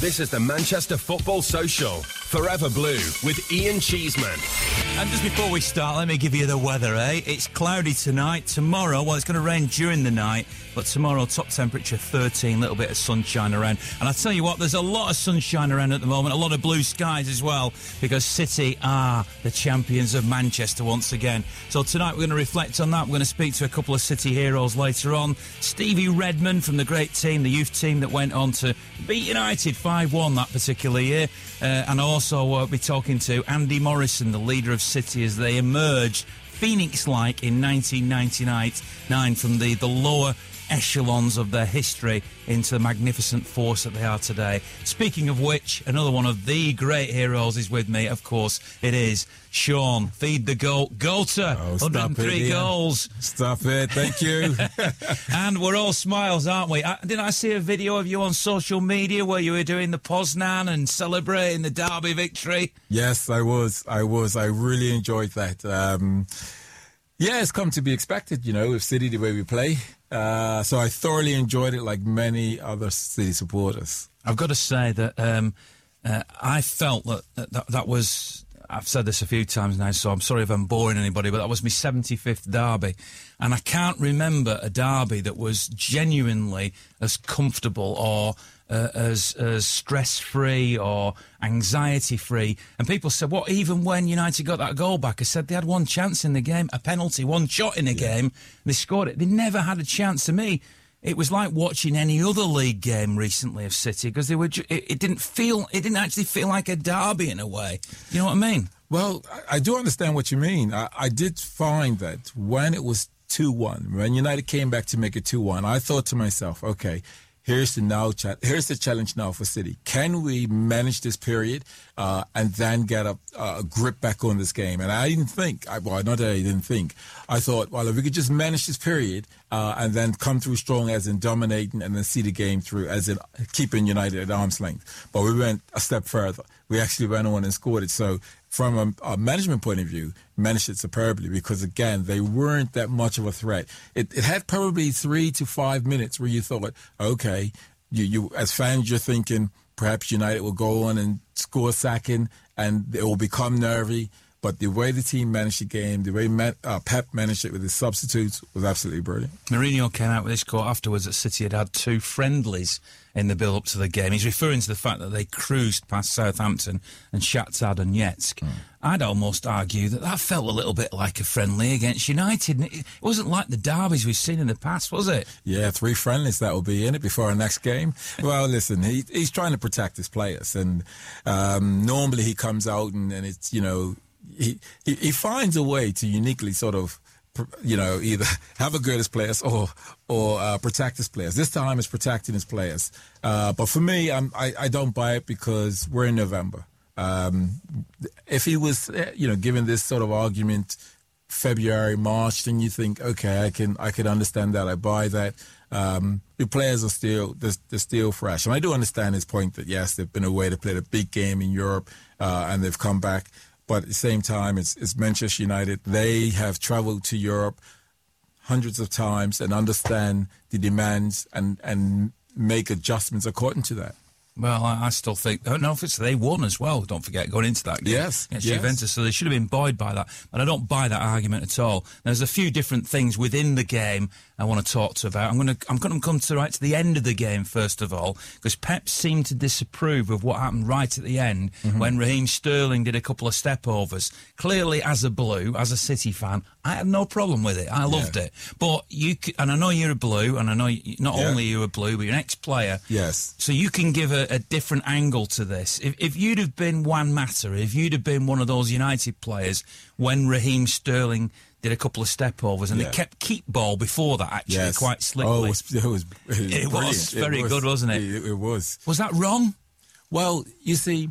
This is the Manchester Football Social, Forever Blue, with Ian Cheeseman. And just before we start, let me give you the weather, eh? It's cloudy tonight. Tomorrow, well, it's going to rain during the night, but tomorrow, top temperature 13, little bit of sunshine around. And I tell you what, there's a lot of sunshine around at the moment, a lot of blue skies as well, because City are the champions of Manchester once again. So tonight, we're going to reflect on that. We're going to speak to a couple of City heroes later on. Stevie Redmond from the great team, the youth team that went on to beat United 5 1 that particular year. Uh, and also, uh, be talking to Andy Morrison, the leader of City, as they emerged Phoenix like in 1999 from the, the lower echelons of their history into the magnificent force that they are today. Speaking of which, another one of the great heroes is with me, of course. It is Shaun, feed the Goat, Goater, Oh, stop 103 it, goals. Stop it. Thank you. and we're all smiles, aren't we? I, didn't I see a video of you on social media where you were doing the Poznan and celebrating the Derby victory? yes, I was. I was. I really enjoyed that. Um, yeah, it's come to be expected, you know, with City the way we play. Uh, so I thoroughly enjoyed it like many other City supporters. I've got to say that um, uh, I felt that, that that was. I've said this a few times now, so I'm sorry if I'm boring anybody, but that was my 75th derby. And I can't remember a derby that was genuinely as comfortable or uh, as, as stress free or anxiety free. And people said, what, even when United got that goal back, I said they had one chance in the game, a penalty, one shot in the game, and they scored it. They never had a chance to me. It was like watching any other league game recently of City because they were. Ju- it, it didn't feel. It didn't actually feel like a derby in a way. You know what I mean? Well, I, I do understand what you mean. I, I did find that when it was 2 1, when United came back to make it 2 1, I thought to myself, okay, here's the now here's the challenge now for City. Can we manage this period uh, and then get a, a grip back on this game? And I didn't think, I, well, not that I didn't think. I thought, well, if we could just manage this period uh, and then come through strong as in dominating and then see the game through as in keeping United at arm's length. But we went a step further. We actually went on and scored it. So from a, a management point of view, managed it superbly because again, they weren't that much of a threat. It, it had probably three to five minutes where you thought, okay, you, you as fans, you're thinking perhaps United will go on and score second and it will become nervy. But the way the team managed the game, the way Man, uh, Pep managed it with his substitutes was absolutely brilliant. Mourinho came out with this quote afterwards that City had had two friendlies in the build up to the game. He's referring to the fact that they cruised past Southampton and Shakhtar Donetsk. Mm. I'd almost argue that that felt a little bit like a friendly against United. It wasn't like the derbies we've seen in the past, was it? Yeah, three friendlies that will be in it before our next game. well, listen, he, he's trying to protect his players, and um, normally he comes out and, and it's you know he, he, finds a way to uniquely sort of you know, either have a good as players or or uh, protect his players. This time it's protecting his players. Uh, but for me, I'm, I, I don't buy it because we're in November. Um, if he was, eh, you know, given this sort of argument February, March, then you think, okay, I can I can understand that. I buy that. Um, the players are still they're, they're, still fresh, and I do understand his point that yes, they've been away to play a big game in Europe, uh, and they've come back. But at the same time, it's, it's Manchester United. They have traveled to Europe hundreds of times and understand the demands and, and make adjustments according to that. Well, I, I still think. Oh, no, it's they won as well. Don't forget going into that game yes, against yes. Juventus, so they should have been buoyed by that. But I don't buy that argument at all. There's a few different things within the game I want to talk to about. I'm going to I'm going to come to right to the end of the game first of all because Pep seemed to disapprove of what happened right at the end mm-hmm. when Raheem Sterling did a couple of step overs. Clearly, as a blue, as a City fan, I had no problem with it. I loved yeah. it. But you and I know you're a blue, and I know you, not yeah. only you're a blue, but you're an ex-player. Yes. So you can give a, a different angle to this. If, if you'd have been Juan Mata, if you'd have been one of those United players when Raheem Sterling did a couple of step overs, and yeah. they kept keep ball before that actually yes. quite slickly. Oh, it was, it was, it was very it was, good, wasn't it? it? It was. Was that wrong? Well, you see,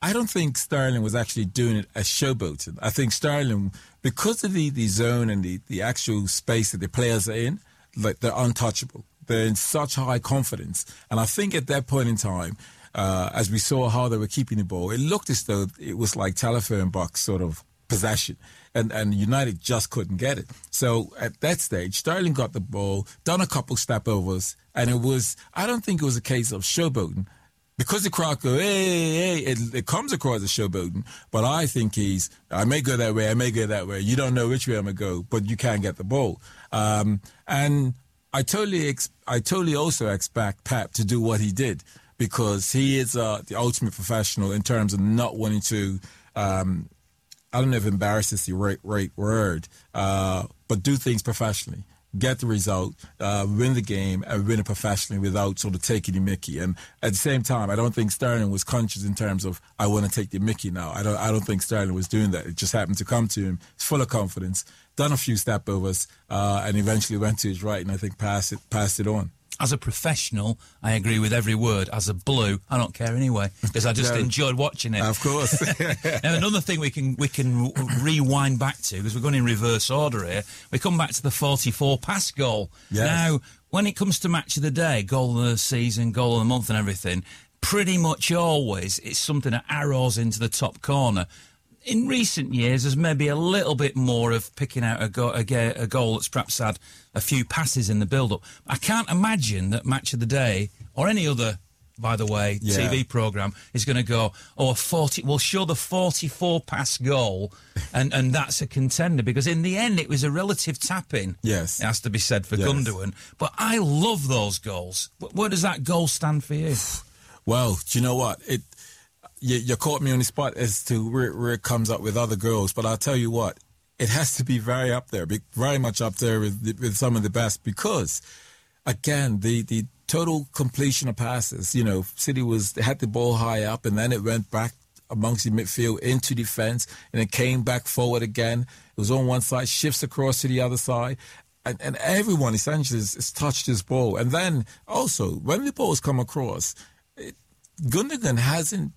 I don't think Sterling was actually doing it as showboating. I think Sterling, because of the, the zone and the, the actual space that the players are in, like they're untouchable. They're in such high confidence, and I think at that point in time. Uh, as we saw how they were keeping the ball, it looked as though it was like telephone box sort of possession and, and United just couldn't get it. So at that stage, Sterling got the ball, done a couple step overs, and it was, I don't think it was a case of showboating. Because the crowd go, hey, hey, it, it comes across as showboating, but I think he's, I may go that way, I may go that way. You don't know which way I'm going to go, but you can't get the ball. Um, and I totally, ex- I totally also expect Pep to do what he did because he is uh, the ultimate professional in terms of not wanting to um, I don't know if embarrass is the right, right word, uh, but do things professionally. Get the result, uh, win the game, and win it professionally without sort of taking the Mickey. And at the same time, I don't think Sterling was conscious in terms of I want to take the Mickey now. I don't. I don't think Sterling was doing that. It just happened to come to him. He's full of confidence, done a few step overs, uh, and eventually went to his right, and I think passed it passed it on as a professional, I agree with every word. As a blue, I don't care anyway because I just enjoyed watching it. Of course. now, another thing we can we can rewind back to because we're going in reverse order here. We come back to the 44 pass goal. Yes. Now, when it comes to match of the day, goal of the season, goal of the month, and everything, pretty much always it's something that arrows into the top corner in recent years, there's maybe a little bit more of picking out a, go- a, a goal that's perhaps had a few passes in the build-up. I can't imagine that Match of the Day or any other, by the way, yeah. TV program is going to go, oh, 40, we'll show the 44 pass goal, and, and that's a contender because in the end it was a relative tap-in. Yes, it has to be said for yes. Gundogan. But I love those goals. Where does that goal stand for you? Well, do you know what it you, you caught me on the spot as to where, where it comes up with other girls, but I'll tell you what, it has to be very up there, very much up there with, with some of the best because, again, the, the total completion of passes, you know, City was had the ball high up and then it went back amongst the midfield into defense and it came back forward again. It was on one side, shifts across to the other side. And, and everyone essentially has, has touched his ball. And then also, when the balls come across, it, Gundogan hasn't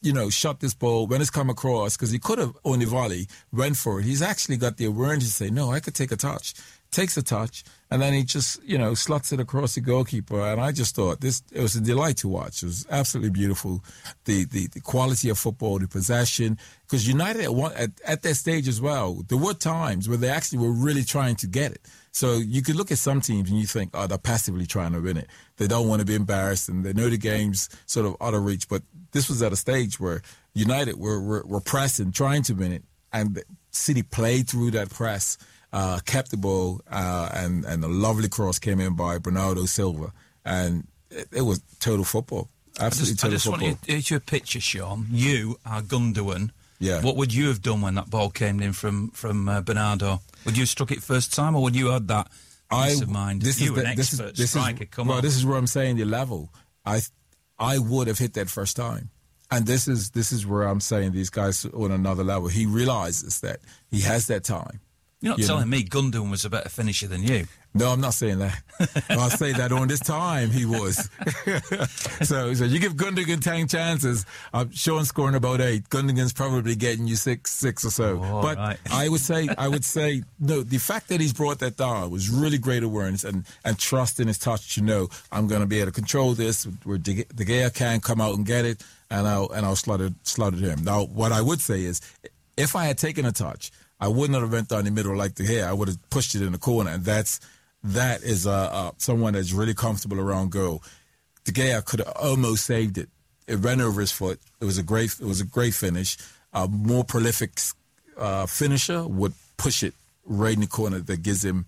you know, shot this ball when it's come across because he could have on the volley went for it. He's actually got the awareness to say, no, I could take a touch, takes a touch, and then he just, you know, sluts it across the goalkeeper. And I just thought this, it was a delight to watch. It was absolutely beautiful. The, the, the quality of football, the possession, because United at, one, at, at that stage as well, there were times where they actually were really trying to get it. So you could look at some teams and you think, oh, they're passively trying to win it. They don't want to be embarrassed and they know the game's sort of out of reach. But this was at a stage where United were, were, were pressing, trying to win it. And City played through that press uh, kept the ball, uh, and and a lovely cross came in by Bernardo Silva, and it, it was total football. Absolutely I just, total I just football. want you to a picture, Shaun. You are Gundogan. Yeah. What would you have done when that ball came in from from uh, Bernardo? Would you have struck it first time, or would you had that peace of mind? This you is an the, this expert is, this striker. Is, Come well, on. this is where I'm saying the level. I I would have hit that first time. And this is this is where I'm saying these guys on another level. He realizes that he has that time. You're not you telling know. me Gundogan was a better finisher than you. No, I'm not saying that. I'll say that on this time he was. so, so you give Gundogan ten chances. Uh, I'm Shaun scoring about eight. Gundogan's probably getting you six, six or so. Oh, but right. I would say, I would say, no. The fact that he's brought that down was really great awareness and and trust in his touch. To know I'm going to be able to control this. Where De Gea can come out and get it, and I'll and I'll slaughter slaughter him. Now, what I would say is, if I had taken a touch. I would not have went down the middle like the hair. I would have pushed it in the corner, and that's that is uh, uh, someone that's really comfortable around goal. De Gea could have almost saved it. It ran over his foot. It was a great. It was a great finish. A more prolific uh, finisher would push it right in the corner that gives him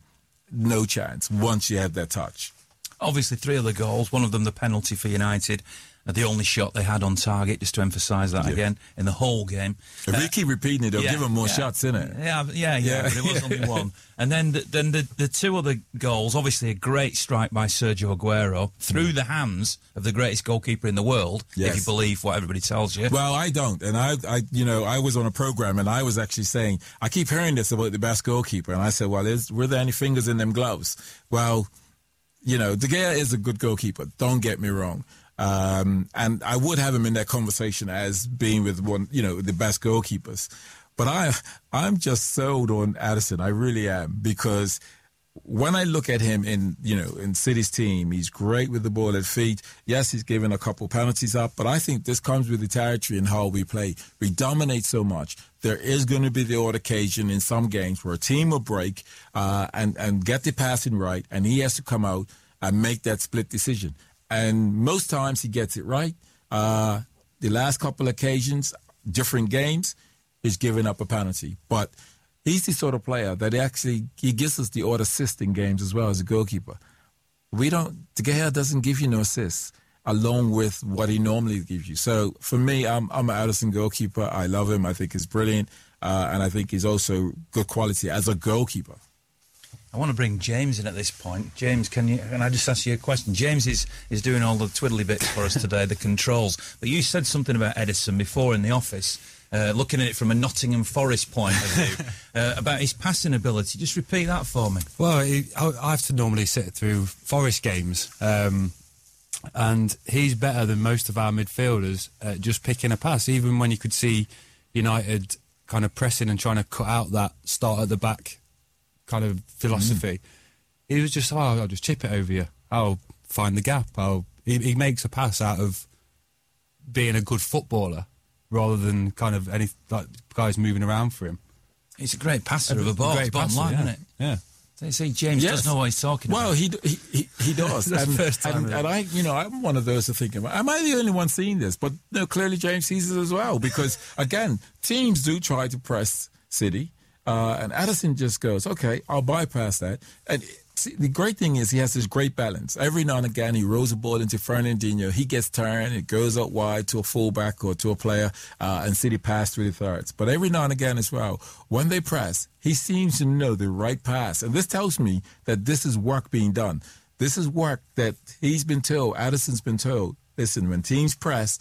no chance once you have that touch. Obviously, three of the goals. One of them, the penalty for United. Uh, The only shot they had on target, just to emphasise that Yeah. again in the whole game. If we keep repeating it, they'll yeah, give him more yeah. shots in it. Yeah, yeah, yeah. But it was only one. And then, the, then the, the two other goals. Obviously, a great strike by Sergio Aguero through the hands of the greatest goalkeeper in the world, if you believe what everybody tells you. Well, I don't, and I, I, you know, I was on a program, and I was actually saying, I keep hearing this about the best goalkeeper, and I said, well, is, were there any fingers in them gloves? Well, you know, De Gea is a good goalkeeper. Don't get me wrong. Um, and I would have him in that conversation as being with one, you know, the best goalkeepers. But I, I'm just sold on Ederson. I really am because when I look at him in, you know, in City's team, he's great with the ball at feet. Yes, he's given a couple penalties up, but I think this comes with the territory and how we play. We dominate so much. There is going to be the odd occasion in some games where a team will break uh, and and get the passing right, and he has to come out and make that split decision. And most times he gets it right. Uh, the last couple occasions, different games, he's given up a penalty, but he's the sort of player that actually he gives us the odd assist in games as well as a goalkeeper. We don't. De Gea doesn't give you no assists along with what he normally gives you. So for me, I'm I'm an Ederson goalkeeper. I love him. I think he's brilliant, uh, and I think he's also good quality as a goalkeeper. I want to bring James in at this point. James, can you? Can I just ask you a question? James is is doing all the twiddly bits for us today, the controls. But you said something about Ederson before in the office, uh, looking at it from a Nottingham Forest point of view, uh, about his passing ability. Just repeat that for me. Well, he, I, I have to normally sit through Forest games, um, and he's better than most of our midfielders at just picking a pass. Even when you could see United kind of pressing and trying to cut out that start at the back kind of philosophy, he was just, oh, I'll just chip it over you. I'll find the gap. I'll. He, he makes a pass out of being a good footballer rather than kind of any like guys moving around for him. He's a great passer of a ball. Great It's bottom passer, line, yeah. isn't it? Yeah. They say James Yes. does know what he's talking Well, about. he, he he he does. That's the and, first time and, and I, you know, I'm one of those to think, am I the only one seeing this? But no, clearly James sees it as well because again, teams do try to press City, uh, and Ederson just goes, okay, I'll bypass that. And see, the great thing is he has this great balance. Every now and again, he rolls a ball into Fernandinho. He gets turned, it goes out wide to a fullback or to a player, uh, and City pass through the thirds. But every now and again as well, when they press, he seems to know the right pass. And this tells me that this is work being done. This is work that he's been told, Ederson's been told. Listen, when teams press,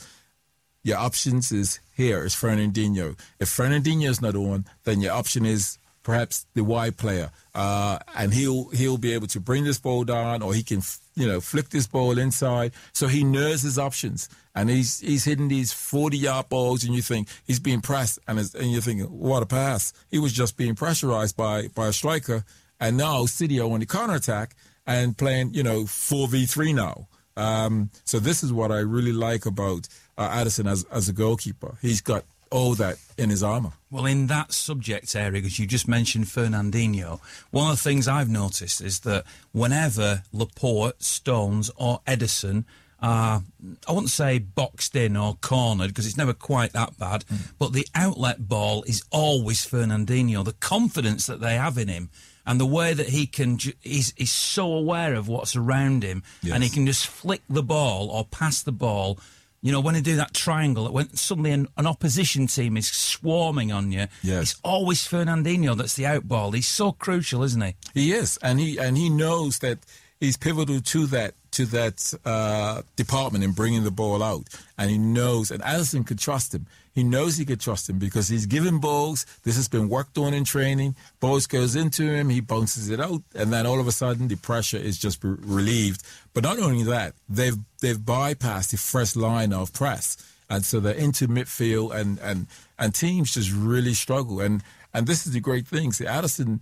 your options is here is Fernandinho. If Fernandinho is not on, then your option is perhaps the wide player, uh, and he'll he'll be able to bring this ball down, or he can you know flick this ball inside. So he knows his options, and he's he's hitting these forty yard balls, and you think he's being pressed, and and you're thinking what a pass. He was just being pressurized by by a striker. And now City are on the counter attack and playing, you know, 4v3 now. Um, so this is what I really like about uh, Ederson as, as a goalkeeper. He's got all that in his armour. Well, in that subject area, because you just mentioned Fernandinho, one of the things I've noticed is that whenever Laporte, Stones, or Ederson are, I wouldn't say boxed in or cornered because it's never quite that bad, mm. but the outlet ball is always Fernandinho. The confidence that they have in him and the way that he can, he's, he's so aware of what's around him yes. and he can just flick the ball or pass the ball you know, when they do that triangle, that when suddenly an, an opposition team is swarming on you, yes. it's always Fernandinho that's the outball. He's so crucial, isn't he? He is, and he and he knows that he's pivotal to that to that uh, department in bringing the ball out, and he knows, and Alisson could trust him. He knows he could trust him because he's given balls. This has been worked on in training. Balls goes into him, he bounces it out, and then all of a sudden the pressure is just relieved. But not only that, they've they've bypassed the first line of press, and so they're into midfield, and and and teams just really struggle. And and this is the great thing. See, Ederson,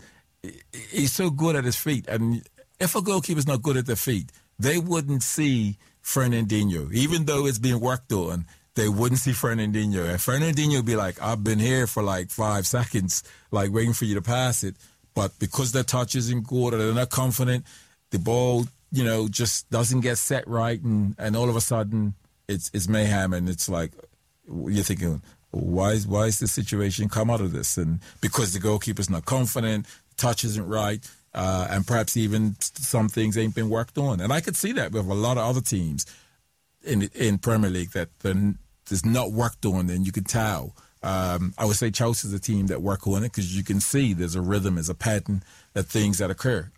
he's so good at his feet, and if a goalkeeper's not good at their feet, they wouldn't see Fernandinho, even though it's being worked on. They wouldn't see Fernandinho, and Fernandinho would be like, "I've been here for like five seconds, like waiting for you to pass it." But because their touch isn't good or they're not confident, the ball, you know, just doesn't get set right, and, and all of a sudden it's it's mayhem, and it's like you're thinking, why is why is this situation come out of this? And because the goalkeeper's not confident, touch isn't right, uh, and perhaps even some things ain't been worked on. And I could see that with a lot of other teams in in Premier League that there's not worked on, and you can tell. Um, I would say Chelsea's a team that work on it because you can see there's a rhythm, there's a pattern, that things that occur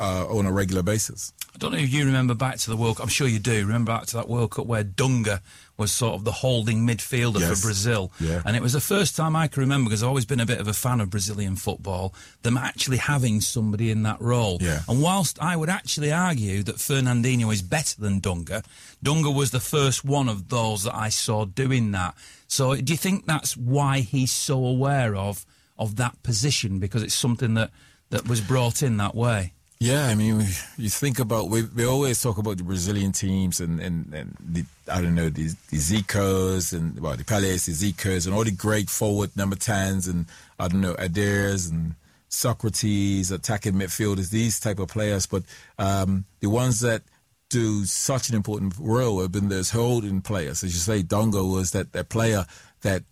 uh, on a regular basis. I don't know if you remember back to the World Cup. I'm sure you do. Remember back to that World Cup where Dunga was sort of the holding midfielder yes. for Brazil. Yeah. And it was the first time I can remember, because I've always been a bit of a fan of Brazilian football, them actually having somebody in that role. Yeah. And whilst I would actually argue that Fernandinho is better than Dunga, Dunga was the first one of those that I saw doing that. So do you think that's why he's so aware of of that position? Because it's something that, that was brought in that way? Yeah, I mean, you think about we, we always talk about the Brazilian teams and and, and the, I don't know the, the Zicos and well the Pelés, the Zicos and all the great forward number tens and I don't know Adaires and Socrates, attacking midfielders, these type of players. But um, the ones that do such an important role have been those holding players, as you say. Dunga was that that player that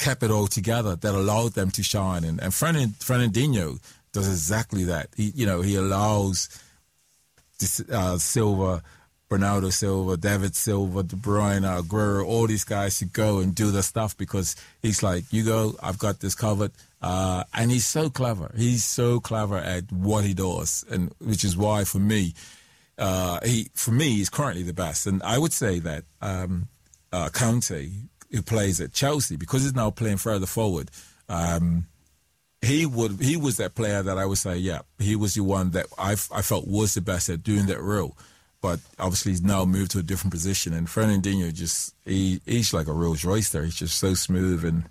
kept it all together, that allowed them to shine, and and Fernandinho does exactly that. He, you know, he allows this, uh, Silva, Bernardo Silva, David Silva, De Bruyne, Aguero, all these guys to go and do the stuff because he's like, you go, I've got this covered. Uh, and he's so clever. He's so clever at what he does, and which is why, for me, uh, he for me he's currently the best. And I would say that um, uh, Kanté, who plays at Chelsea, because he's now playing further forward, um, he would he was that player that I would say, yeah, he was the one that I, I felt was the best at doing that role. But obviously, he's now moved to a different position. And Fernandinho just he, he's like a Rolls Royce there. He's just so smooth and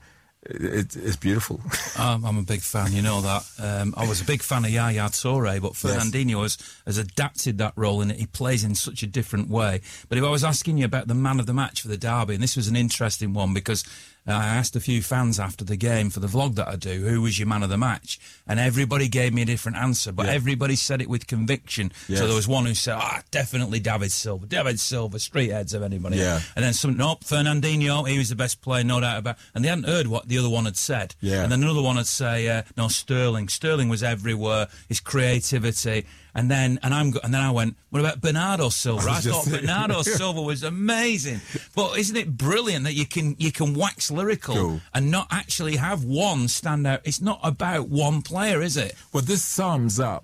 it, it's beautiful. um, I'm a big fan, you know that. Um, I was a big fan of Yaya Toure, but Fernandinho yes. has, has adapted that role and he plays in such a different way. But if I was asking you about the man of the match for the derby, and this was an interesting one because I asked a few fans after the game for the vlog that I do, who was your man of the match? And everybody gave me a different answer, but yeah. everybody said it with conviction. Yes. So there was one who said, ah, definitely David Silva. David Silva, street heads of anybody. Yeah. And then some, nope, Fernandinho, he was the best player, no doubt about And they hadn't heard what the other one had said. Yeah. And then another one would say, uh, no, Sterling. Sterling was everywhere, his creativity. And then and I'm and then I went, what about Bernardo Silva? I, I thought Bernardo Silva was amazing. But isn't it brilliant that you can you can wax lyrical cool. and not actually have one stand out? It's not about one player, is it? Well, this sums up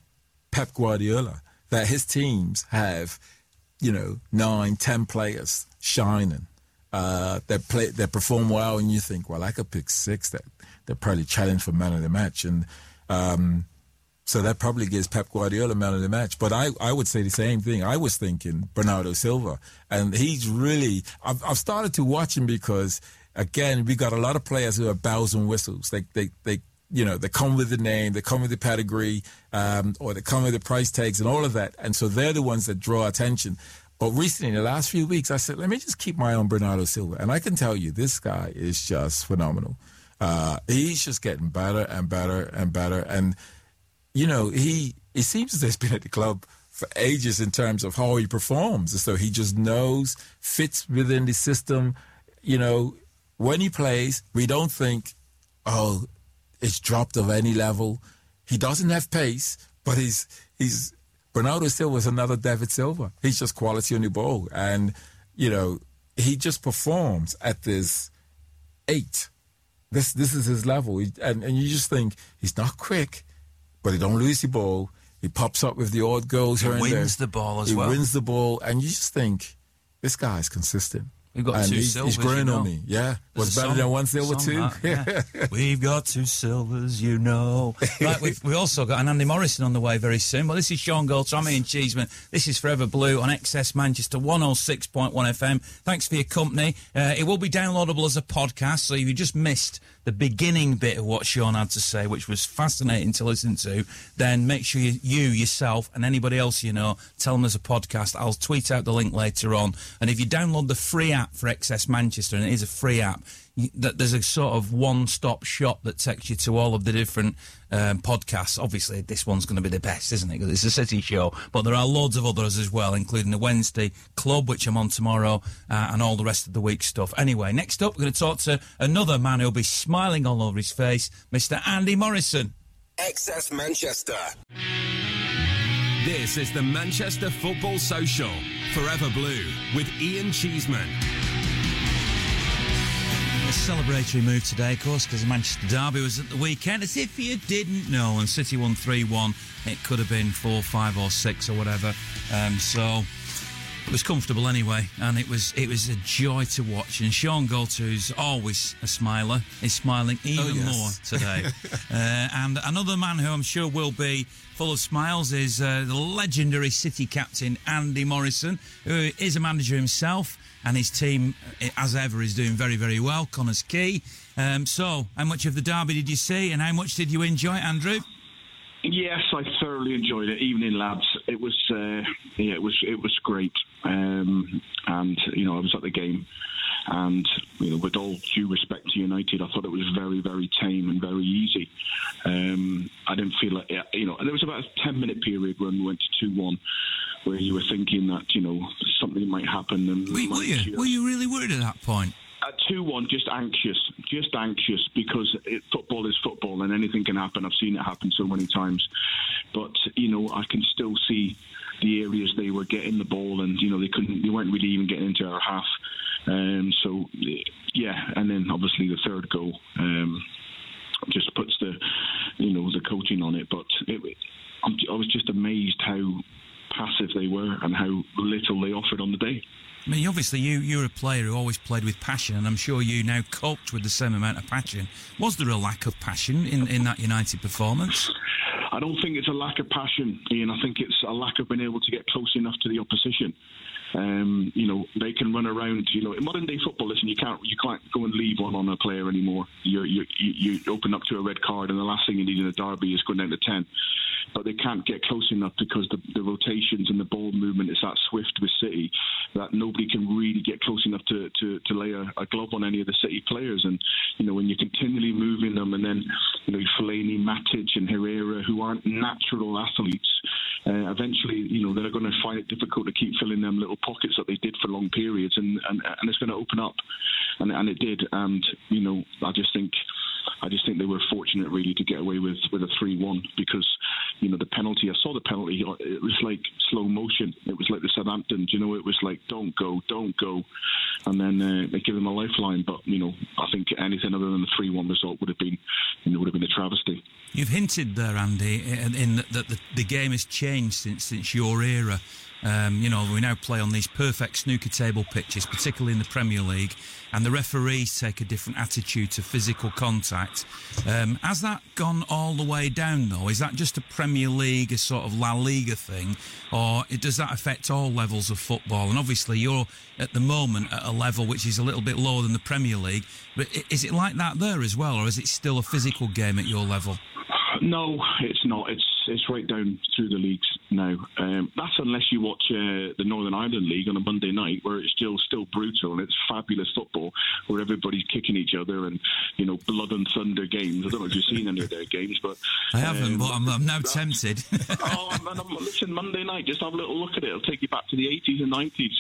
Pep Guardiola that his teams have, you know, nine, ten players shining. Uh, that play that perform well, and you think, well, I could pick six that that probably challenge for man of the match, and um, so that probably gives Pep Guardiola man of the match. But I, I would say the same thing. I was thinking Bernardo Silva. And he's really, I've, I've started to watch him because, again, we got a lot of players who are bells and whistles. They, they, they, you know, they come with the name, they come with the pedigree, um, or they come with the price tags and all of that. And so they're the ones that draw attention. But recently, in the last few weeks, I said, let me just keep my on Bernardo Silva. And I can tell you, this guy is just phenomenal. Uh, he's just getting better and better and better. And, you know, he, it seems as though he's been at the club for ages in terms of how he performs. So he just knows, fits within the system. You know, when he plays, we don't think, oh, it's dropped of any level. He doesn't have pace, but he's he's Bernardo Silva is another David Silva. He's just quality on the ball, and you know he just performs at this eight. This this is his level, and and you just think he's not quick, but he don't lose the ball. He pops up with the odd goals He here and there. wins the ball as he well. wins the ball, and you just think this guy is consistent. We've got and two he's, Silvas. he's growing you know. on me. Yeah, There's was better song- than one silver too. that, yeah. We've got two Silvas, you know. right, we've, we also got an Andy Morrison on the way very soon. But this is Shaun Goater, Tommy and Cheeseman. This is Forever Blue on XS Manchester 106.1 FM. Thanks for your company. Uh, it will be downloadable as a podcast, so if you just missed the beginning bit of what Shaun had to say, which was fascinating to listen to, then make sure you, you yourself and anybody else you know tell them there's a podcast. I'll tweet out the link later on. And if you download the free app for XS Manchester, and it is a free app, that there's a sort of one-stop shop that takes you to all of the different um, podcasts. Obviously, this one's going to be the best, isn't it? Because it's a city show, but there are loads of others as well, including the Wednesday Club, which I'm on tomorrow, uh, and all the rest of the week stuff. Anyway, next up, we're going to talk to another man who'll be smiling all over his face, Mr. Andy Morrison. XS Manchester. This is the Manchester Football Social. Forever Blue with Ian Cheeseman. A celebratory move today, of course, because the Manchester Derby was at the weekend. As if you didn't know, and City won 3 1. It could have been 4 5 or 6 or whatever. Um, so it was comfortable anyway, and it was it was a joy to watch. And Shaun Goater, who's always a smiler, is smiling even Oh, yes. more today. uh, and another man who I'm sure will be full of smiles is uh, the legendary City captain Andy Morrison, who is a manager himself, and his team, uh, as ever, is doing very very well. Connah's Quay. Um, so, how much of the derby did you see, and how much did you enjoy, Andrew? Yes, I thoroughly enjoyed it. Evening, lads. It was, uh, yeah, it was, it was great. Um, and you know, I was at the game, and you know, with all due respect to United, I thought it was very, very tame and very easy. Um, I didn't feel like, you know, and there was about a ten-minute period when we went to two-one, where you were thinking that you know something might happen. And Were, were you were you really worried at that point? at two one, just anxious, just anxious because it, football is football and anything can happen. I've seen it happen so many times, but you know I can still see the areas they were getting the ball and you know they couldn't, they weren't really even getting into our half. Um, so yeah, and then obviously the third goal um, just puts the you know the coaching on it. But it, I was just amazed how passive they were and how little they offered on the day. I mean, obviously, you, you're a player who always played with passion, and I'm sure you now coped with the same amount of passion. Was there a lack of passion in, in that United performance? I don't think it's a lack of passion, Ian. I think it's a lack of being able to get close enough to the opposition. Um, you know, they can run around. You know, in modern day football, listen, you can't you can't go and leave one on a player anymore. You're, you you open up to a red card, and the last thing you need in a derby is going down to ten. But they can't get close enough because the, the rotations and the ball movement is that swift with City that nobody can really get close enough to, to, to lay a, a glove on any of the City players. And you know, when you're continually moving them, and then you know Fellaini, Matic, and Herrera, who aren't natural athletes, uh, eventually, you know, they're going to find it difficult to keep filling them little pockets that they did for long periods, and and, and it's going to open up, and and it did. And you know, I just think. I just think they were fortunate, really, to get away with, with a three-one because, you know, the penalty. I saw the penalty. It was like slow motion. It was like the Southampton. You know, it was like don't go, don't go, and then uh, they give them a lifeline. But you know, I think anything other than the three-one result would have been, you know, would have been a travesty. You've hinted there, Andy, in, in that the, the game has changed since since your era. Um, you know, we now play on these perfect snooker table pitches, particularly in the Premier League, and the referees take a different attitude to physical contact. Um, has that gone all the way down, though? Is that just a Premier League, a sort of La Liga thing, or does that affect all levels of football? And obviously, you're at the moment at a level which is a little bit lower than the Premier League, but is it like that there as well, or is it still a physical game at your level? No, it's not. It's it's right down through the leagues now. Um, that's unless you watch uh, the Northern Ireland League on a Monday night, where it's still still brutal and it's fabulous football, where everybody's kicking each other and you know blood and thunder games. I don't know if you've seen any of their games, but I haven't. Um, but I'm, I'm now tempted. oh man, listen, Monday night, just have a little look at it. It'll take you back to the 80s and 90s.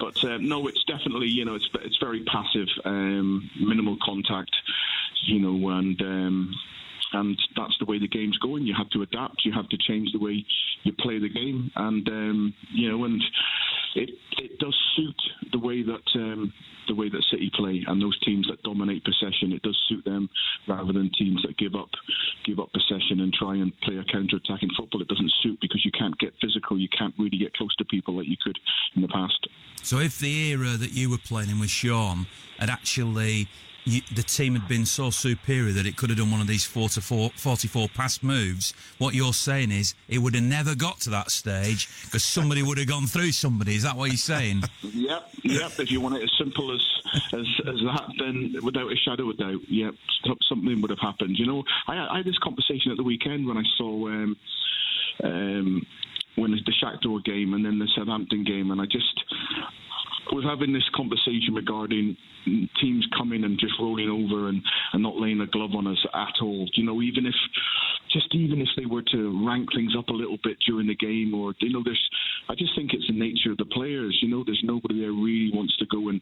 But uh, no, it's definitely you know it's it's very passive, um, minimal contact, you know, and um, and that's the way the game's going. You have to adapt. You have to change the way you play the game, and um, you know, and it it does suit the way that um, the way that City play and those teams that dominate possession. It does suit them rather than teams that give up give up possession and try and play a counter-attacking football. It doesn't suit because you can't get physical. You can't really get close to people like you could in the past. So if the era that you were playing in with Sean had actually you, the team had been so superior that it could have done one of these 44, 44 pass moves. What you're saying is it would have never got to that stage because somebody would have gone through somebody. Is that what you're saying? yep, yep. If you want it as simple as, as, as that, then without a shadow of doubt, yep, something would have happened. You know, I, I had this conversation at the weekend when I saw. Um, um, when the Shakhtar game and then the Southampton game, and I just was having this conversation regarding teams coming and just rolling over and, and not laying a glove on us at all. You know, even if just even if they were to rank things up a little bit during the game, or you know, there's I just think it's the nature of the players. You know, there's nobody there really wants to go and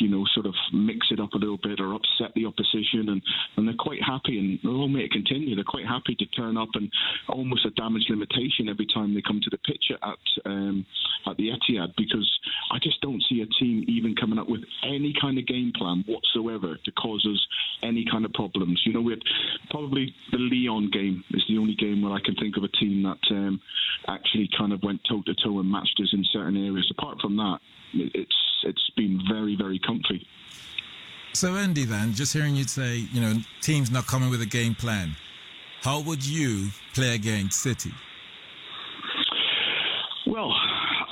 you know sort of mix it up a little bit or upset the opposition, and and they're quite happy and they'll make it continue. They're quite happy to turn up and almost a damage limitation every time they come to the pitch at um, at the Etihad because I just don't see a team even coming up with any kind of game plan whatsoever to cause us any kind of problems. You know, we had probably the Lyon game is the only game where I can think of a team that um, actually kind of went toe to toe and matched us in certain areas. Apart from that, it's it's been very very comfy. So Andy, then just hearing you say, you know, teams not coming with a game plan, how would you play against City? Well,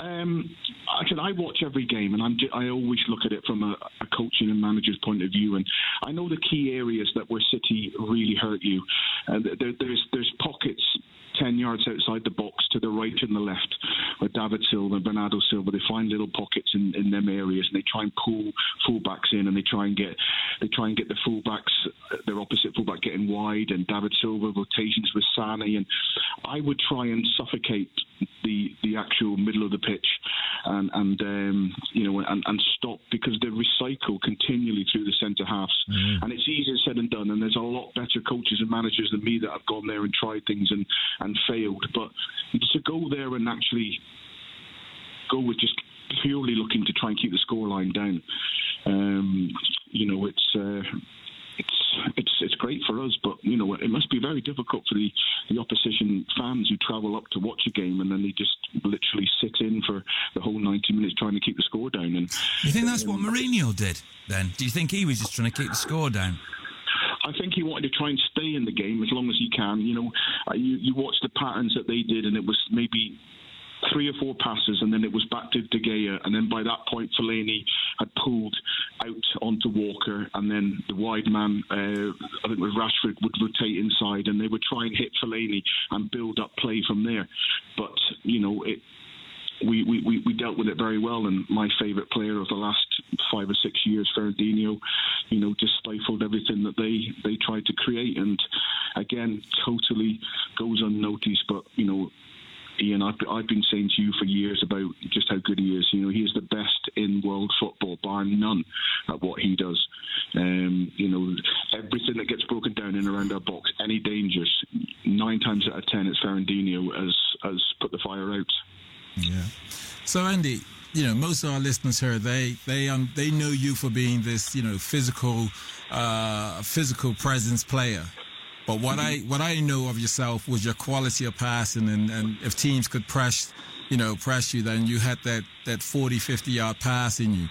um, I said I watch every game, and I'm, I always look at it from a, a, coaching and manager's point of view. And I know the key areas that where City really hurt you. Uh, there, there's there's pockets 10 yards outside the box to the right and the left where David Silva and Bernardo Silva they find little pockets in, in them areas and they try and pull fullbacks in and they try and get they try and get the fullbacks their opposite fullback getting wide and David Silva rotations with Sane. And I would try and suffocate the the actual middle of the pitch and and um, you know and, and stop because they recycle continually through the centre halves. Mm-hmm. and it's easier said than done. And there's a lot better coaches and managers than me that have gone there and tried things and and failed but to go there and actually go with just purely looking to try and keep the scoreline down um, you know it's uh, it's it's it's great for us, but you know it must be very difficult for the, the opposition fans who travel up to watch a game and then they just literally sit in for the whole ninety minutes trying to keep the score down. And you think that's um, what Mourinho did? Then do you think he was just trying to keep the score down? I think he wanted to try and stay in the game as long as he can. You know, you, you watch the patterns that they did, and it was maybe three or four passes, and then it was back to De Gea, and then by that point, Fellaini had pulled out onto Walker, and then the wide man, uh, I think it was Rashford, would rotate inside, and they would try and hit Fellaini and build up play from there. But you know, it, we, we, we dealt with it very well. And my favourite player of the last five or six years, Fernandinho, you know, just stifled everything that they, they tried to create. And again, totally goes unnoticed. But, you know, Ian, I've, I've been saying to you for years about just how good he is. You know, he is the best in world football, bar none, at what he does. Um, you know, everything that gets broken down in around our box, any dangers, nine times out of ten, it's Fernandinho has has put the fire out. Yeah. So Andy, you know, most of our listeners here, they they um, they know you for being this, you know, physical, uh, physical presence player. But what I what I know of yourself was your quality of passing, and, and if teams could press, you know, press you, then you had that that 40, 50 yard pass in you.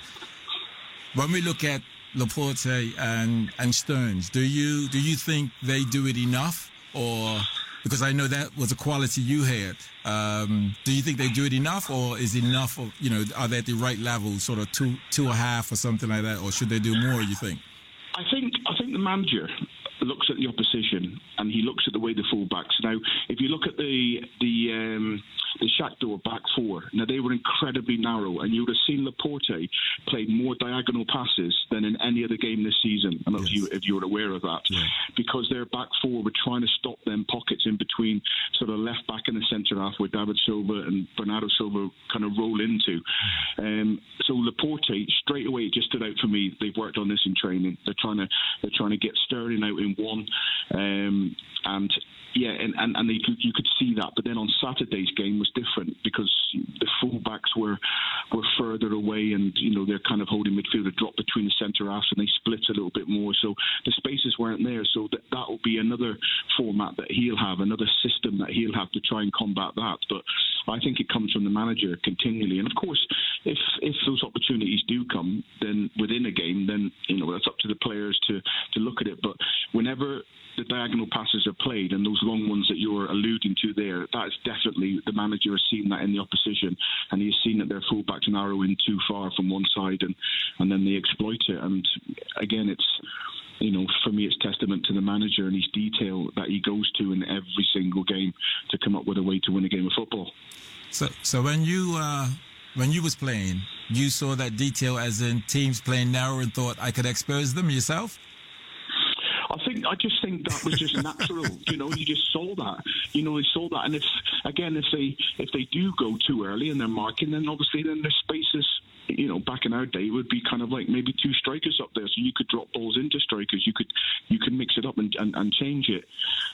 When we look at Laporte and and Stones, do you do you think they do it enough, or because I know that was a quality you had. Um, do you think they do it enough, or is enough? Of, you know, are they at the right level, sort of two two and a half or something like that, or should they do more? You think? I think I think the manager looks at the opposition and he looks at the way the fullbacks. Now, if you look at the the um, the Shakhtar back four, now they were incredibly narrow, and you would have seen Laporte play more diagonal passes than in any other game this season. I don't know if you if you were aware of that, Yeah. because their back four were trying to stop them pockets in between sort of left back and the centre half where David Silva and Bernardo Silva kind of roll into. Um, so Laporte straight away it just stood out for me. They've worked on this in training. They're trying to they're trying to get Sterling out in one, um, and yeah, and, and, and they you could see that. But then on Saturday's game was different because the fullbacks were were further away, and you know they're kind of holding midfield, a drop between the centre halves, and they split a little bit more. So the spaces weren't there. So that that will be another format that he'll have, another system that he'll have to try and combat that. But I think it comes from the manager continually, and of course, if if those opportunities do come, then within a game, then you know that's up to the players to to look at it. But whenever the diagonal passes are played and those long ones that you're alluding to there, that is definitely the manager has seen that in the opposition and he's seen that their fullbacks narrow in too far from one side and, and then they exploit it. And again, it's you know, for me, it's testament to the manager and his detail that he goes to in every single game to come up with a way to win a game of football. So, so when you uh, when you was playing, you saw that detail as in teams playing narrow and thought I could expose them yourself. I think I just think that was just natural. you know, you just saw that. You know, they saw that, and if again, if they if they do go too early and they're marking, then obviously then there's spaces. You know, back in our day, it would be kind of like maybe two strikers up there, so you could drop balls into strikers. You could you could mix it up and, and, and change it.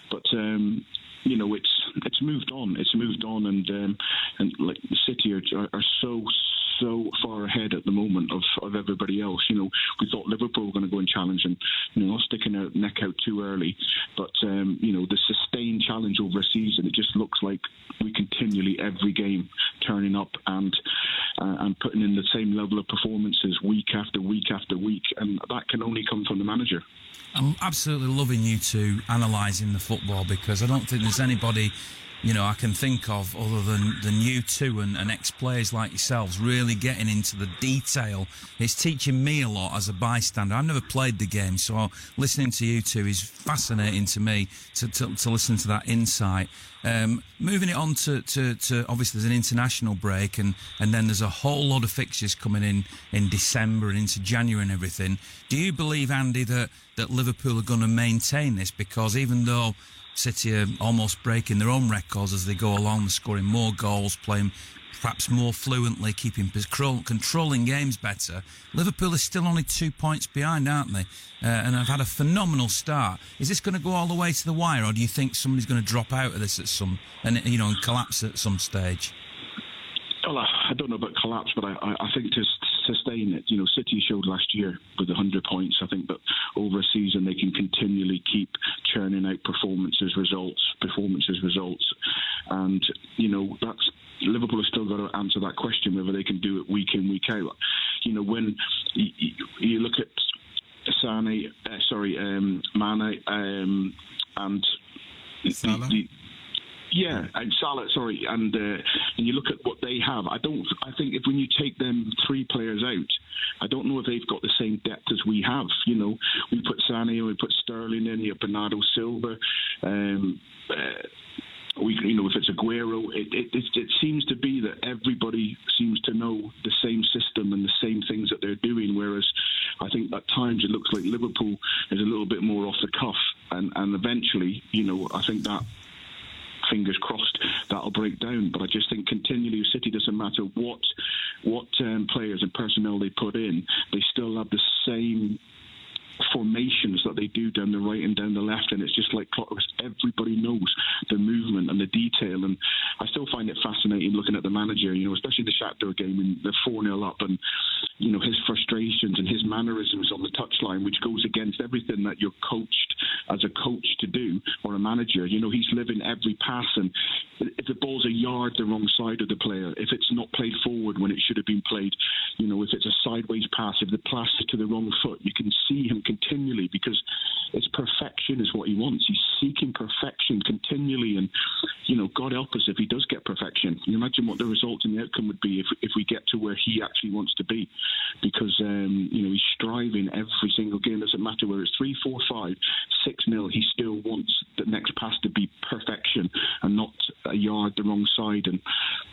But um, you know, it's it's moved on. It's moved on, and um, and like the City are, are so so far ahead at the moment of, of everybody else. You know, we thought Liverpool were going to go and challenge and you know sticking their neck out too early, but um, you know the sustained challenge over a season. It just looks like we continually every game turning up and uh, and putting in the same level of performances week after week after week, and that can only come from the manager. I'm absolutely loving you two analysing the football because I don't think there's anybody, you know, I can think of other than, than you two and, and ex players like yourselves really getting into the detail. It's teaching me a lot as a bystander. I've never played the game, so listening to you two is fascinating to me to, to, to listen to that insight. Um, moving it on to, to, to obviously there's an international break and, and then there's a whole lot of fixtures coming in in December and into January and everything. Do you believe, Andy, that, that Liverpool are going to maintain this? Because even though City are almost breaking their own records as they go along, scoring more goals, playing perhaps more fluently, keeping control, controlling games better. Liverpool are still only two points behind, aren't they? Uh, and have had a phenomenal start. Is this going to go all the way to the wire, or do you think somebody's going to drop out of this at some and you know and collapse at some stage? Well, I don't know about collapse, but I, I think s- sustain it, you know, City showed last year with 100 points. I think but over a season they can continually keep churning out performances, results, performances, results, and you know that's Liverpool have still got to answer that question whether they can do it week in week out. You know, when you, you look at Sane, uh, sorry, um, Mane, um, and Salah? the- yeah, and Salah, sorry, and uh, and you look at what they have. I don't. I think if when you take them three players out, I don't know if they've got the same depth as we have. You know, we put Sané, we put Sterling in, you have Bernardo Silva. Um, uh, we, you know, if it's Aguero, it, it, it, it seems to be that everybody seems to know the same system and the same things that they're doing. Whereas I think at times it looks like Liverpool is a little bit more off the cuff, and, and eventually, you know, I think that fingers crossed that'll break down. But I just think continually, City doesn't matter what what um, players and personnel they put in, they still have the same formations that they do down the right and down the left, and it's just like clockwork. Everybody knows the movement and the detail, and I still find it fascinating looking at the manager. You know, especially the Shakhtar game when they're four 0 up, and you know his frustrations and his mannerisms on the touchline, which goes against everything that you're coached as a coach to do or a manager. You know, he's living every pass, and if the ball's a yard the wrong side of the player, if it's not played forward when it should have been played, you know, if it's a sideways pass, if the pass to the wrong foot, you can see him continually because it's perfection is what he wants. He's seeking perfection continually, and you know, God help us if he does get perfection. Can you imagine what the result and the outcome would be if if we get to where he actually wants to be? Because um, you know he's striving every single game. It Doesn't matter whether it's three, four, five, six nil. He still wants the next pass to be perfection and not a yard the wrong side. And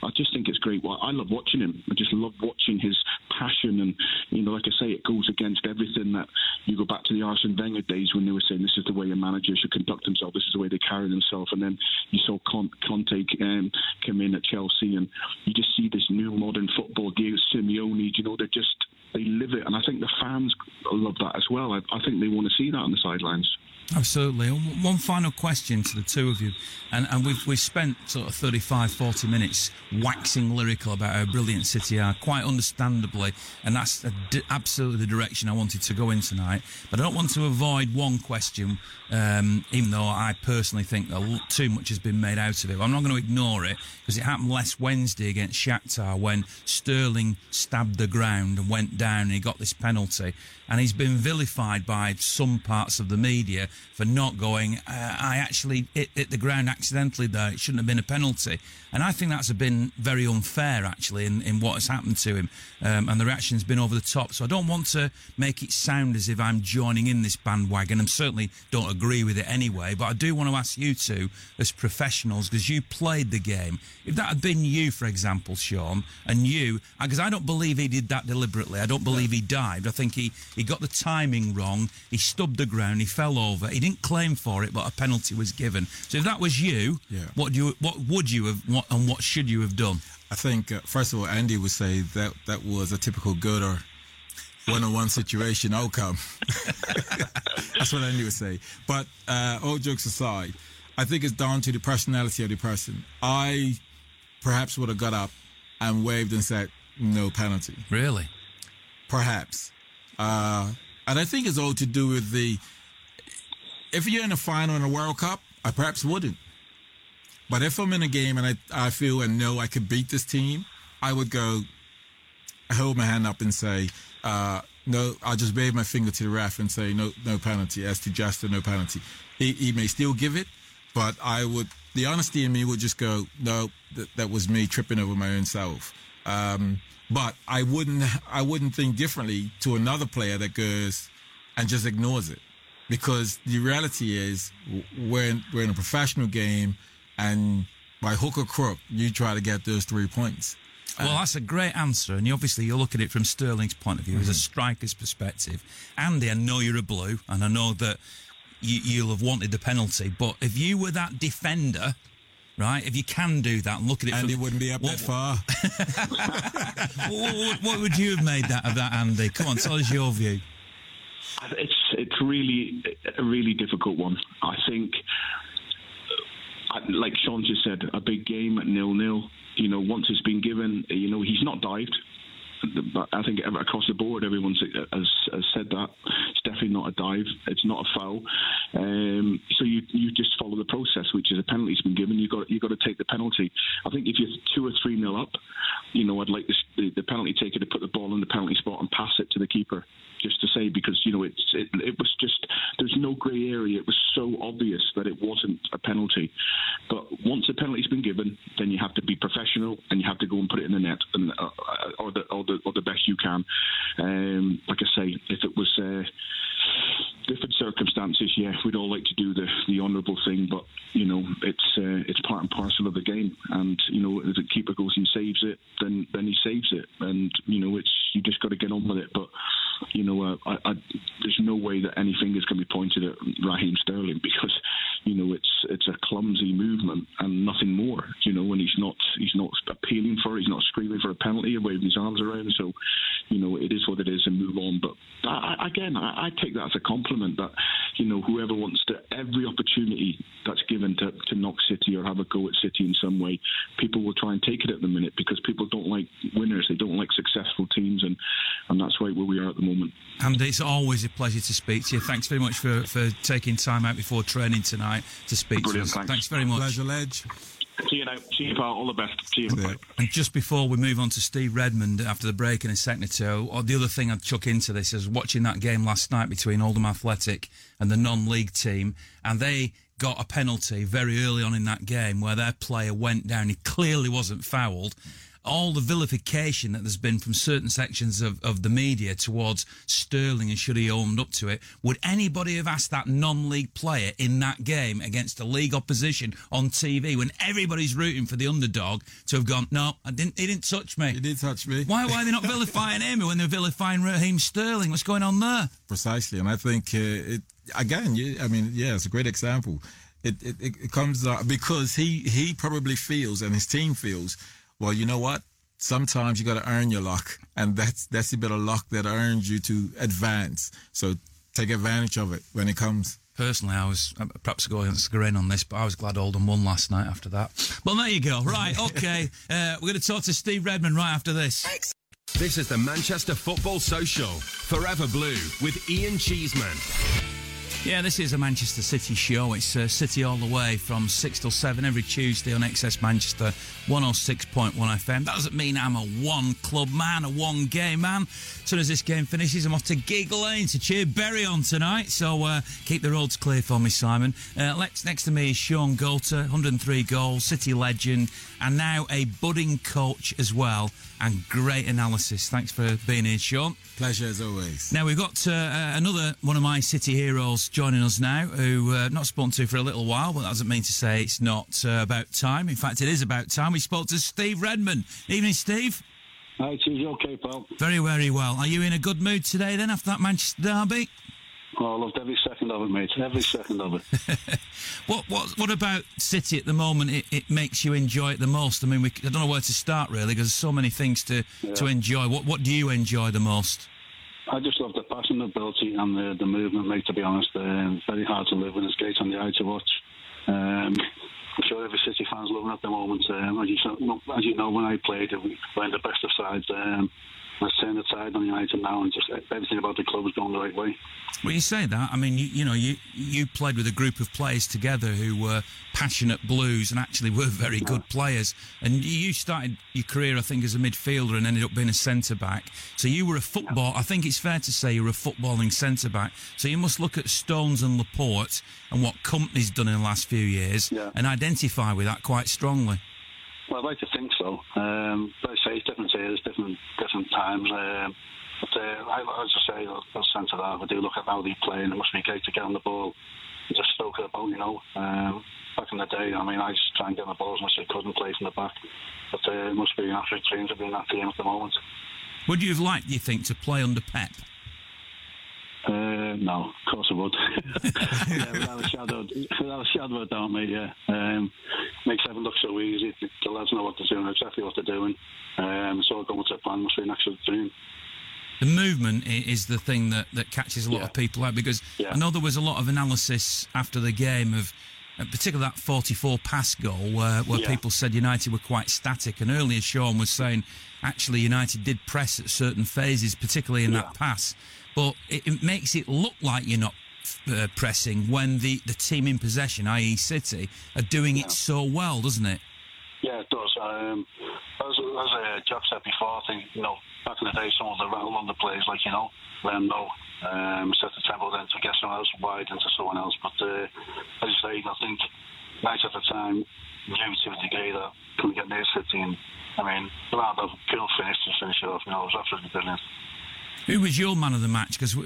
I just think it's great. I love watching him. I just love watching his passion. And you know, like I say, it goes against everything that you go back to the Arsene Wenger days when they were saying this is the way a manager should conduct himself. This is the way they carry themselves. And then you saw Conte um, come in at Chelsea, and you just see this new modern football. Diego Simeone, you know, they're just they live it, and I think the fans love that as well. I, I think they want to see that on the sidelines. Absolutely. One final question to the two of you. And, and we've, we've spent sort of 35, 40 minutes waxing lyrical about how brilliant City are, quite understandably. And that's absolutely the direction I wanted to go in tonight. But I don't want to avoid one question, um, even though I personally think that too much has been made out of it. I'm not going to ignore it because it happened last Wednesday against Shakhtar when Sterling stabbed the ground and went down and he got this penalty. And he's been vilified by some parts of the media for not going, uh, I actually hit, hit, the ground accidentally there. It shouldn't have been a penalty. And I think that's been very unfair, actually, in, in what has happened to him. Um, and the reaction's been over the top. So I don't want to make it sound as if I'm joining in this bandwagon. I certainly don't agree with it anyway. But I do want to ask you two, as professionals, because you played the game. If that had been you, for example, Shaun, and you, because I don't believe he did that deliberately. I don't believe he dived. I think he, he got the timing wrong. He stubbed the ground. He fell over. He didn't claim for it, but a penalty was given. So if that was you, yeah. what do you, what would you have, what, and what should you have done? I think uh, first of all, Andy would say that that was a typical Goater one-on-one situation outcome. That's what Andy would say. But uh, all jokes aside, I think it's down to the personality of the person. I perhaps would have got up and waved and said no penalty. Really? Perhaps. Uh, and I think it's all to do with the if you're in a final in a World Cup, I perhaps wouldn't. But if I'm in a game and I, I feel and know I could beat this team, I would go hold my hand up and say, uh, no, I'll just wave my finger to the ref and say, no, no penalty. As to Jester, no penalty. He, he may still give it, but I would, the honesty in me would just go, no, that, that was me tripping over my own self. Um, but I wouldn't, I wouldn't think differently to another player that goes and just ignores it because the reality is we're in, we're in a professional game and by hook or crook you try to get those three points well, that's a great answer, and you obviously you look at it from Sterling's point of view, mm-hmm. as a mm-hmm. striker's perspective. Andy, I know you're a blue, and I know that you, will have wanted the penalty, but if you were that defender, right? If you can do that and look at it, Andy from, wouldn't be up what, that far. what, what, what, would you have made that of that, Andy? Come on, tell us your view. It's really a really difficult one. I think, uh, like Shaun just said, a big game at nil nil. You know, once it's been given, you know, he's not dived. I think across the board, everyone has, has, said that it's definitely not a dive. It's not a foul. Um, so you you just follow the process, which is a penalty's been given. You got you got to take the penalty. I think if you're two or three nil up, you know I'd like this, the, the penalty taker to put the ball in the penalty spot and pass it to the keeper just to say because you know it's it, it was just there's no grey area. It was so obvious that it wasn't a penalty. But once a penalty's been given, then you have to be professional and you have to go and put it in the net and uh, or the or the or the best you can. Um, like I say, if it was. Uh, different circumstances, yeah, we'd all like to do the, the honourable thing, but you know, it's uh, it's part and parcel of the game. And you know, if the keeper goes and saves it, then then he saves it, and you know, it's you just got to get on with it. But you know, uh, I, I, there's no way that any fingers can be pointed at Raheem Sterling because you know it's it's a clumsy movement and nothing more. You know, and he's not he's not appealing for it, he's not screaming for a penalty or waving his arms around. So, you know, it is what it is and move on. But I, again, I, I take that as a compliment that you know whoever wants to every opportunity that's given to, to knock City or have a go at City in some way, people will try and take it at the minute because people don't like winners, they don't like successful teams, and and and that's right where we are at the moment. And it's always a pleasure to speak to you. Thanks very much for, for taking time out before training tonight to speak Brilliant, to us. thanks. very much. Pleasure, Ledge. See you now. See you, pal. All the best. See you. Yeah. And just before we move on to Steve Redmond after the break in a second or two, or the other thing I'd chuck into this is watching that game last night between Oldham Athletic and the non-league team, and they got a penalty very early on in that game where their player went down. He clearly wasn't fouled. All the vilification that there's been from certain sections of, of the media towards Sterling and should he owned up to it, would anybody have asked that non-league player in that game against a league opposition on TV when everybody's rooting for the underdog to have gone, no, I didn't, he didn't touch me. He didn't touch me. Why, why are they not vilifying him when they're vilifying Raheem Sterling? What's going on there? Precisely, and I think uh, it again. You, I mean, yeah, it's a great example. It it, it it comes out because he he probably feels and his team feels. Well, you know what? Sometimes you got to earn your luck, and that's that's a bit of luck that earns you to advance. So take advantage of it when it comes. Personally, I was uh, perhaps going to go in on this, but I was glad Oldham won last night after that. Well, there you go. Right, okay. uh, we're going to talk to Steve Redmond right after this. This is the Manchester Football Social. Forever Blue with Ian Cheeseman. Yeah, this is a Manchester City show. It's uh, City all the way from 6 till 7 every Tuesday on XS Manchester 106.1 FM. That doesn't mean I'm a one club man, a one game man. As soon as this game finishes, I'm off to Gigg Lane to cheer Bury on tonight. So uh, keep the roads clear for me, Simon. Uh, next, next to me is Shaun Goater, 103 goals, City legend, and now a budding coach as well. And great analysis. Thanks for being here, Shaun. Pleasure as always. Now we've got uh, uh, another one of my city heroes joining us now, who uh, not spoken to for a little while, but that doesn't mean to say it's not uh, about time. In fact, it is about time. We spoke to Steve Redmond. Evening, Steve. Hi, Cheese. Okay, pal. Very, very well. Are you in a good mood today then after that Manchester derby? Oh, I loved every second of it, mate. Every second of it. What what what about City at the moment? It, it makes you enjoy it the most. I mean, we, I don't know where to start really because there's so many things to to enjoy. What what do you enjoy the most? I just love the passing ability, and the, the movement, mate, to be honest. Um, very hard to live when it's great on the eye to watch. Um, I'm sure every City fan's loving it at the moment. Um, as, you, as you know, when I played, we were in the best of sides. Um, let's turn the tide on United now, and just everything about the club is going the right way. Well, you say that. I mean, you, you know, you you played with a group of players together who were passionate Blues and actually were very good players. And you started your career, I think, as a midfielder and ended up being a centre back. So you were a football. I think it's fair to say you were a footballing centre back. So you must look at Stones and Laporte and what Kompany's done in the last few years Yeah. and identify with that quite strongly. Well, I'd like to think so. Um, but I say it's different eras, different different times. Um, but uh, I, I just say, as centre half, I do look at how they play, and it must be great to get on the ball and just stoke the ball, you know. Um, back in the day, I mean, I used to try and get on the ball as much as I could and play from the back. But uh, it must be an absolute dream to be in that team at the moment. Would you have liked, do you think, to play under Pep? Uh, no, of course I would. yeah, without a shadow, without a shadow of a doubt, mate. Yeah, um, makes everything look so easy. The lads know what they're doing, exactly what they're doing. Um, it's all going to plan. Must be an absolute dream. The movement is the thing that, that catches a lot Yeah. of people out because Yeah. I know there was a lot of analysis after the game of, uh, particularly that 44 pass goal where, where Yeah. people said United were quite static. And earlier, Shaun was saying actually United did press at certain phases, particularly in that pass. But it, it makes it look like you're not uh, pressing when the, the team in possession, i.e., City, are doing it so well, doesn't it? Yeah, it does. Um, as as uh, Jack said before, I think you know back in the day, some of the rattle on the plays, like you know, let them know, um, set the tempo then to get someone else wide into someone else. But uh, as you say, I think nice at the time knew to a degree that couldn't get near City, and I mean, Ronaldo cool finish to finish it off. You know, it was absolutely brilliant. Who was your man of the match? Because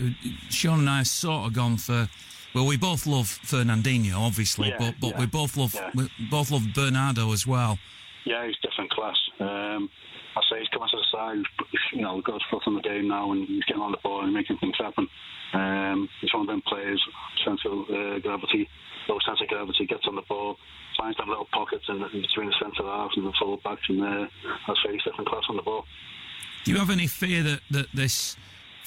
Shaun and I have sort of gone for. Well, we both love Fernandinho, obviously, Yeah, but but yeah, we both love yeah. we both love Bernardo as well. Yeah, he's different class. Um, I say he's coming to the side. You know, got his foot on the game now, and he's getting on the ball and making things happen. Um, he's one of them players, central uh, gravity, low sense of gravity, gets on the ball, finds them little pockets in, in between the centre halves and the full backs, and uh, I say he's different class on the ball. Do you have any fear that that this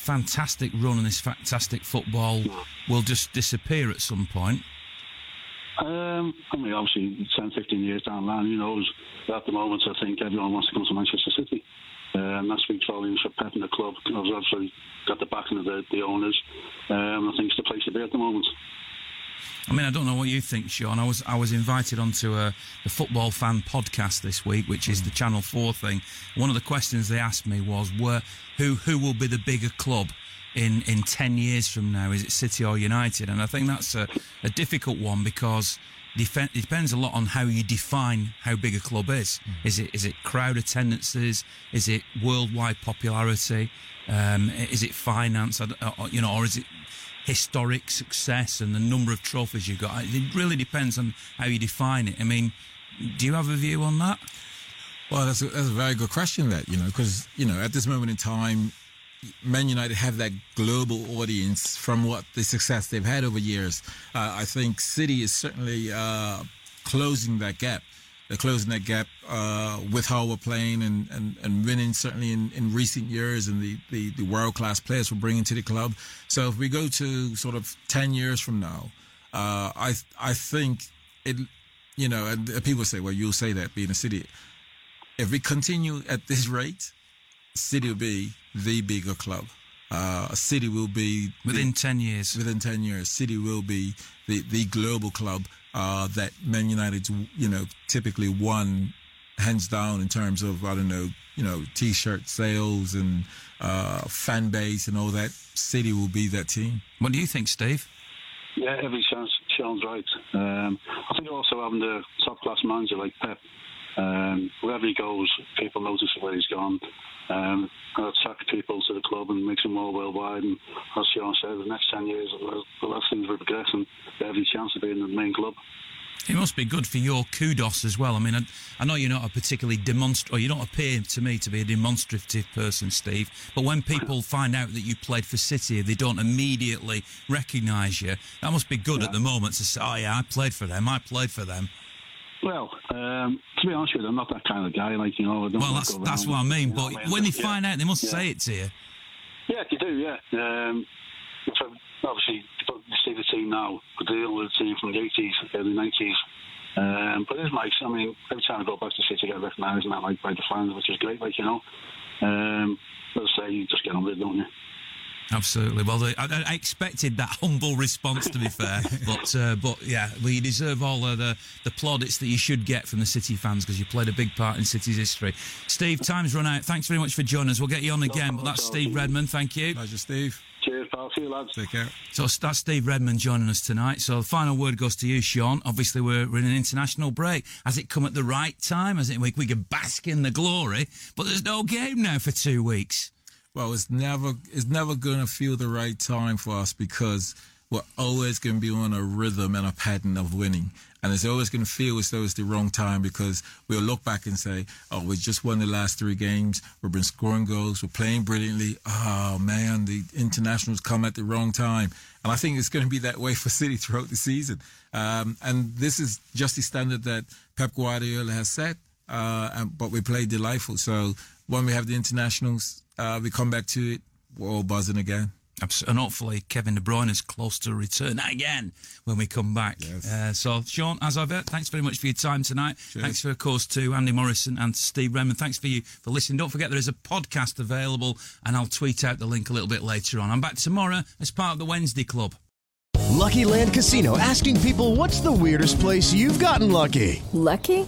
fantastic run and this fantastic football will just disappear at some point? Um, I mean, obviously, 10, 15 years down the line, who knows? At the moment, I think everyone wants to come to Manchester City. Um, that speaks volumes for Pep and the club. I've obviously got the backing of the, the owners. Um, I think it's the place to be at the moment. I mean, I don't know what you think, Shaun. I was I was invited onto a, the Football Fan podcast this week, which is the Channel Four thing. One of the questions they asked me was, "Where who who will be the bigger club in in ten years from now? Is it City or United?" And I think that's a, a difficult one because it depends a lot on how you define how big a club is. Mm. Is it is it crowd attendances? Is it worldwide popularity? Um, is it finance? Or, you know, or is it historic success and the number of trophies you've got. It really depends on how you define it. I mean, do you have a view on that? Well, that's a, that's a very good question. That you know, because you know, at this moment in time, Man United have that global audience from what the success they've had over years. Uh, I think City is certainly uh, closing that gap they're closing that gap uh, with how we're playing and, and, and winning certainly in, in recent years and the, the, the world class players we're bringing to the club. So if we go to sort of 10 years from now, uh, I I think it, you know, and people say, well, you'll say that being a city. If we continue at this rate, City will be the bigger club. Uh, City will be within the, ten years. Within ten years, City will be the, the global club uh, that Man United's, you know, typically won hands down in terms of I don't know, you know, T-shirt sales and uh, fan base and all that. City will be that team. What do you think, Steve? Yeah, every chance. Shaun's right. Um, I think also having the top class manager like Pep, um, wherever he goes, people notice where he's gone. Um, attract people to the club and makes them more worldwide. And as Sean said, the next 10 years, the last progress and a chance of being the main club. It must be good for your kudos as well. I mean, I, I know you're not a particularly demonstrative, or you don't appear to me to be a demonstrative person, Steve. But when people find out that you played for City, they don't immediately recognise you. That must be good yeah. at the moment to say, "Oh yeah, I played for them. I played for them." Well, um, to be honest with you, I'm not that kind of guy. Like you know, well, that's that's what I mean. But when they yeah. find out, they must yeah. say it to you. Yeah, they do. Yeah. Um, so obviously, you the team now, but they deal with the team from the 80s, early 90s. Um, but it's nice. I mean, every time I go back to City, I get recognised and that like by the fans, which is great. Like you know, um, as I say, you just get on with it, don't you? Absolutely. Well, I, I, expected that humble response, to be fair, but uh, but yeah, well, you deserve all of the the plaudits that you should get from the City fans because you played a big part in City's history. Steve, time's run out. Thanks very much for joining us. We'll get you on again, but that's Steve Redmond. Thank you. Pleasure, Steve. Cheers, pal. See you, lads. Take care. So that's Steve Redmond joining us tonight. So the final word goes to you, Shaun. Obviously, we're, we're in an international break. Has it come at the right time? Has it we, we can bask in the glory? But there's no game now for two weeks well, it's never it's never going to feel the right time for us because we're always going to be on a rhythm and a pattern of winning. And it's always going to feel as though it's the wrong time because we'll look back and say, oh, we just won the last three games. We've been scoring goals. We're playing brilliantly. Oh, man, the internationals come at the wrong time. And I think it's going to be that way for City throughout the season. Um, and this is just the standard that Pep Guardiola has set. Uh, and, but we play delightful. So when we have the internationals, uh, we come back to it, we're all buzzing again. And hopefully Kevin De Bruyne is close to return again when we come back. Yes. Uh, so, Shaun, as ever, thanks very much for your time tonight. Cheers. Thanks, for, of course, to Andy Morrison and Steve Redmond. Thanks for you for listening. Don't forget there is a podcast available, and I'll tweet out the link a little bit later on. I'm back tomorrow as part of the Wednesday Club. Lucky Land Casino asking people what's the weirdest place you've gotten lucky? Lucky?